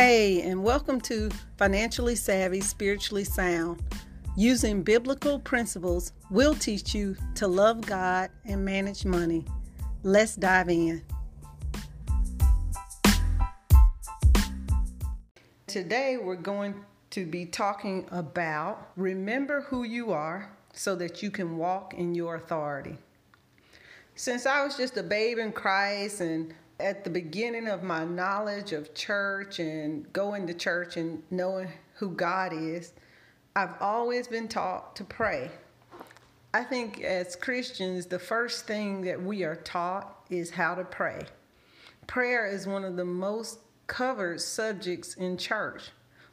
Hey, and welcome to Financially Savvy, Spiritually Sound. Using biblical principles we'll teach you to love God and manage money. Let's dive in. Today, we're going to be talking about remember who you are so that you can walk in your authority. Since I was just a babe in Christ and at the beginning of my knowledge of church and going to church and knowing who God is, I've always been taught to pray. I think as Christians, the first thing that we are taught is how to pray. Prayer is one of the most covered subjects in church.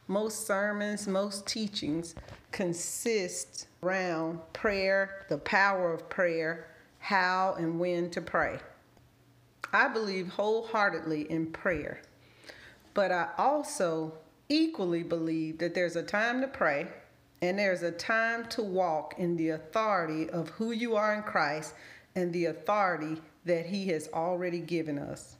Most sermons, most teachings consist around prayer, the power of prayer, how and when to pray. I believe wholeheartedly in prayer, but I also equally believe that there's a time to pray and there's a time to walk in the authority of who you are in Christ and the authority that He has already given us.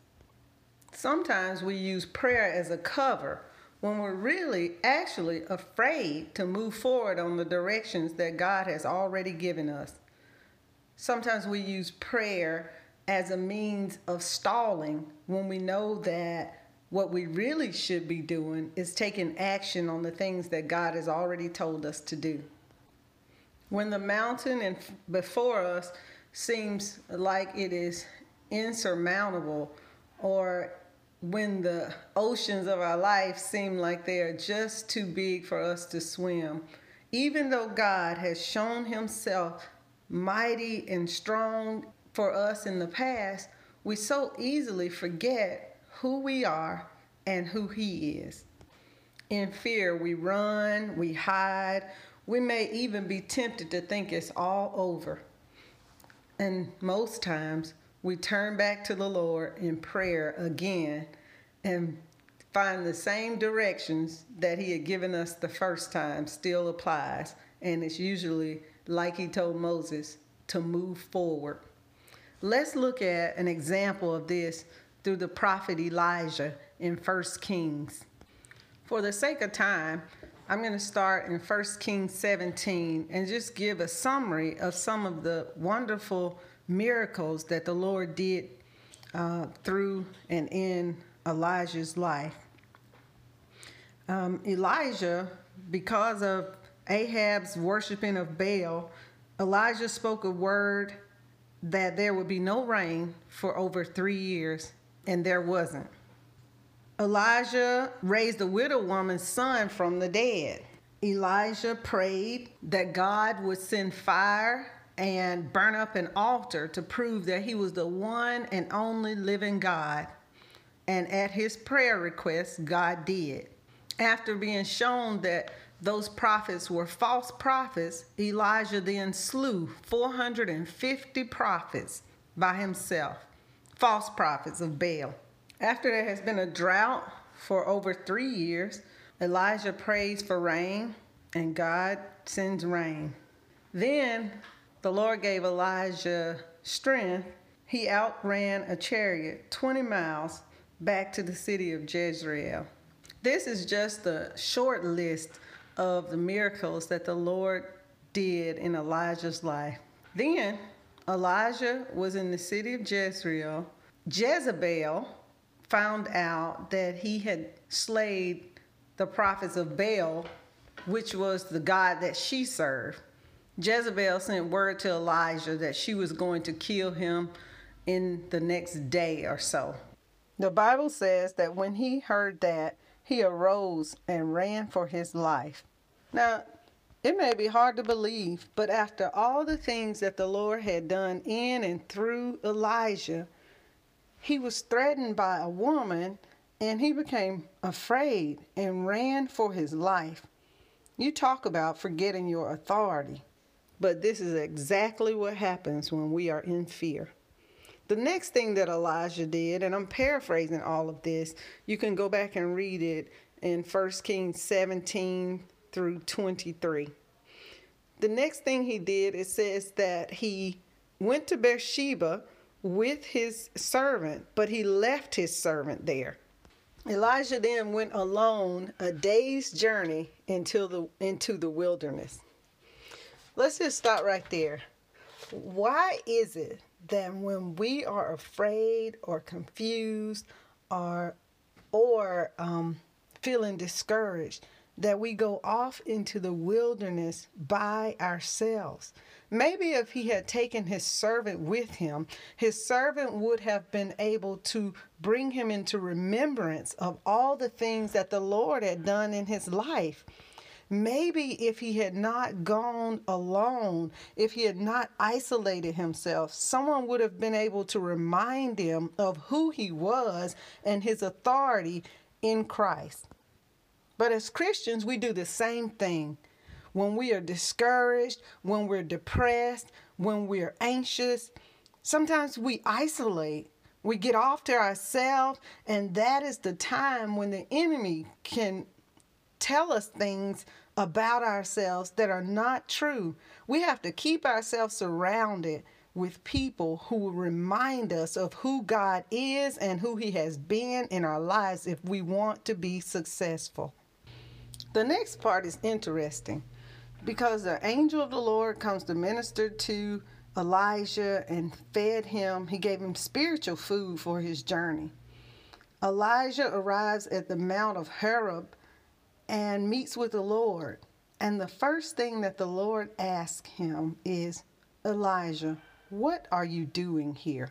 Sometimes we use prayer as a cover when we're really actually afraid to move forward on the directions that God has already given us. Sometimes we use prayer as a means of stalling when we know that what we really should be doing is taking action on the things that God has already told us to do. When the mountain in, before us seems like it is insurmountable, or when the oceans of our life seem like they are just too big for us to swim, even though God has shown Himself mighty and strong for us in the past, we so easily forget who we are and who He is. In fear, we run, we hide, we may even be tempted to think it's all over. And most times, we turn back to the Lord in prayer again and find the same directions that He had given us the first time still applies. And it's usually like He told Moses to move forward. Let's look at an example of this through the prophet Elijah in 1 Kings. For the sake of time, I'm going to start in 1 Kings 17 and just give a summary of some of the wonderful miracles that the Lord did uh, through and in Elijah's life. Um, Elijah, because of Ahab's worshiping of Baal, Elijah spoke a word that there would be no rain for over three years, and there wasn't. Elijah raised a widow woman's son from the dead. Elijah prayed that God would send fire and burn up an altar to prove that he was the one and only living God. And at his prayer request, God did. After being shown that those prophets were false prophets, Elijah then slew 450 prophets by himself, false prophets of Baal. After there has been a drought for over three years, Elijah prays for rain, and God sends rain. Then the Lord gave Elijah strength. He outran a chariot 20 miles back to the city of Jezreel. This is just a short list of the miracles that the Lord did in Elijah's life. Then Elijah was in the city of Jezreel. Jezebel found out that he had slayed the prophets of Baal, which was the God that she served. Jezebel sent word to Elijah that she was going to kill him in the next day or so. The Bible says that when he heard that, he arose and ran for his life. Now, it may be hard to believe, but after all the things that the Lord had done in and through Elijah, he was threatened by a woman and he became afraid and ran for his life. You talk about forgetting your authority, but this is exactly what happens when we are in fear. The next thing that Elijah did, and I'm paraphrasing all of this, you can go back and read it in 1 Kings 17 through 23. The next thing he did, it says that he went to Beersheba with his servant, but he left his servant there. Elijah then went alone a day's journey into the into the wilderness. Let's just stop right there. Why is it that when we are afraid or confused or or um, feeling discouraged, that we go off into the wilderness by ourselves? Maybe if he had taken his servant with him, his servant would have been able to bring him into remembrance of all the things that the Lord had done in his life. Maybe if he had not gone alone, if he had not isolated himself, someone would have been able to remind him of who he was and his authority in Christ. But as Christians, we do the same thing when we are discouraged, when we're depressed, when we're anxious, sometimes we isolate. We get off to ourselves, and that is the time when the enemy can tell us things about ourselves that are not true. We have to keep ourselves surrounded with people who remind us of who God is and who He has been in our lives if we want to be successful. The next part is interesting because the angel of the Lord comes to minister to Elijah and fed him. He gave him spiritual food for his journey. Elijah arrives at the Mount of Horeb and meets with the Lord. And the first thing that the Lord asks him is, Elijah, what are you doing here?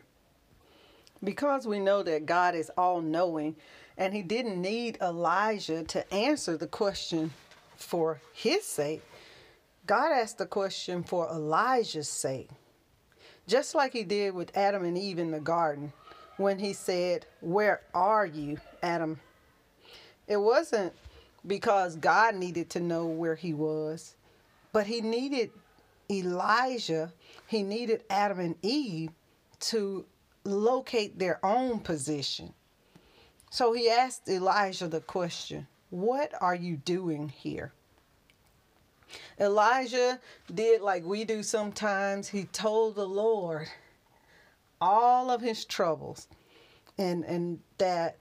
Because we know that God is all knowing, and he didn't need Elijah to answer the question for his sake, God asked the question for Elijah's sake, just like he did with Adam and Eve in the garden when he said, Where are you, Adam? It wasn't because God needed to know where he was, but he needed Elijah, he needed Adam and Eve to locate their own position. So he asked Elijah the question, What are you doing here? Elijah did like we do sometimes. He told the Lord all of his troubles and and that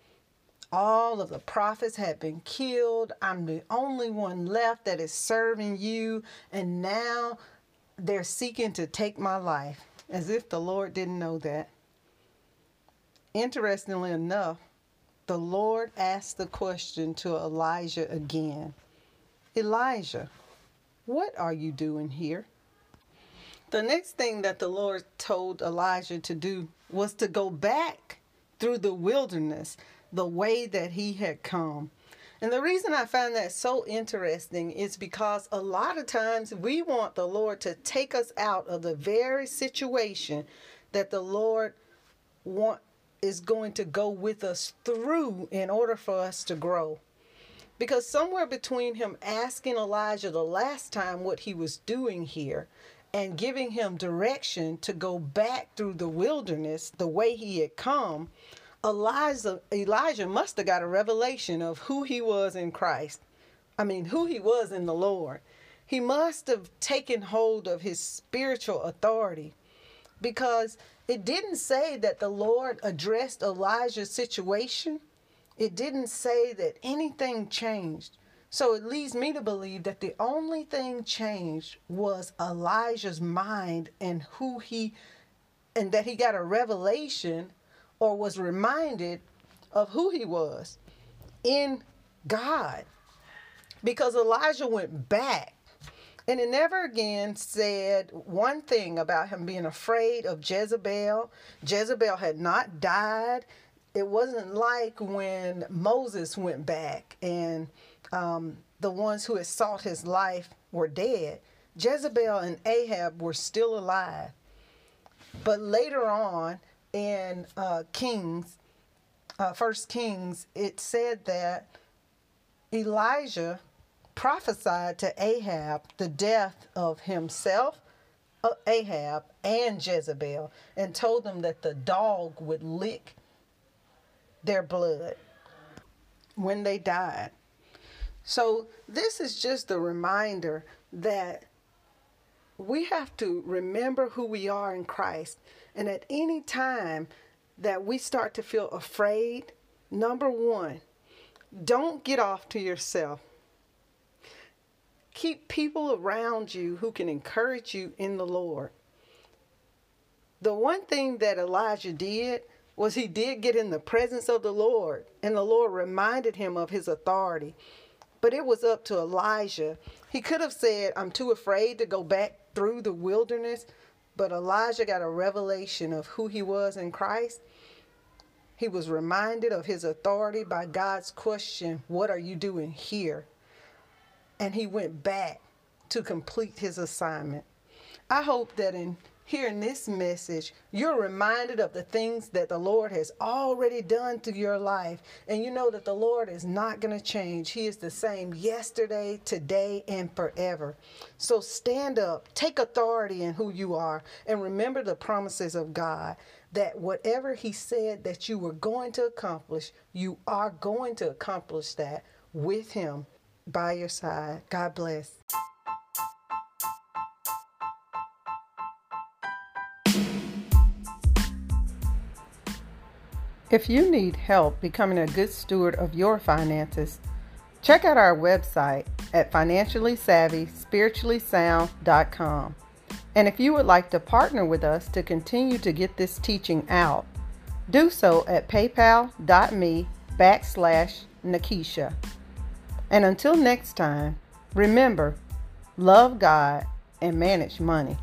all of the prophets had been killed. I'm the only one left that is serving you and now they're seeking to take my life as if the Lord didn't know that. Interestingly enough, the Lord asked the question to Elijah again. Elijah, what are you doing here? The next thing that the Lord told Elijah to do was to go back through the wilderness the way that he had come. And the reason I find that so interesting is because a lot of times we want the Lord to take us out of the very situation that the Lord want is going to go with us through in order for us to grow. Because somewhere between him asking Elijah the last time what he was doing here and giving him direction to go back through the wilderness the way he had come, Elijah, Elijah must have got a revelation of who he was in Christ. I mean, who he was in the Lord. He must have taken hold of his spiritual authority because it didn't say that the Lord addressed Elijah's situation it didn't say that anything changed. So it leads me to believe that the only thing changed was Elijah's mind and who he, and that he got a revelation or was reminded of who he was in God. Because Elijah went back and it never again said one thing about him being afraid of Jezebel. Jezebel had not died it wasn't like when Moses went back and um, the ones who had sought his life were dead. Jezebel and Ahab were still alive. But later on in uh, Kings, uh, First Kings, it said that Elijah prophesied to Ahab the death of himself, uh, Ahab, and Jezebel, and told them that the dog would lick their blood when they died. So, this is just a reminder that we have to remember who we are in Christ. And at any time that we start to feel afraid, number one, Don't get off to yourself. Keep people around you who can encourage you in the Lord. The one thing that Elijah did was he did get in the presence of the Lord, and the Lord reminded him of his authority. But it was up to Elijah. He could have said, I'm too afraid to go back through the wilderness, but Elijah got a revelation of who he was in Christ. He was reminded of his authority by God's question, What are you doing here? And he went back to complete his assignment. I hope that in hearing this message, you're reminded of the things that the Lord has already done through your life. And you know that the Lord is not going to change. He is the same yesterday, today, and forever. So stand up, take authority in who you are, and remember the promises of God that whatever He said that you were going to accomplish, you are going to accomplish that with Him by your side. God bless. If you need help becoming a good steward of your finances, check out our website at financiallysavvyspirituallysound.com. And if you would like to partner with us to continue to get this teaching out, do so at paypal.me backslash Nakisha. And until next time, remember, love God and manage money.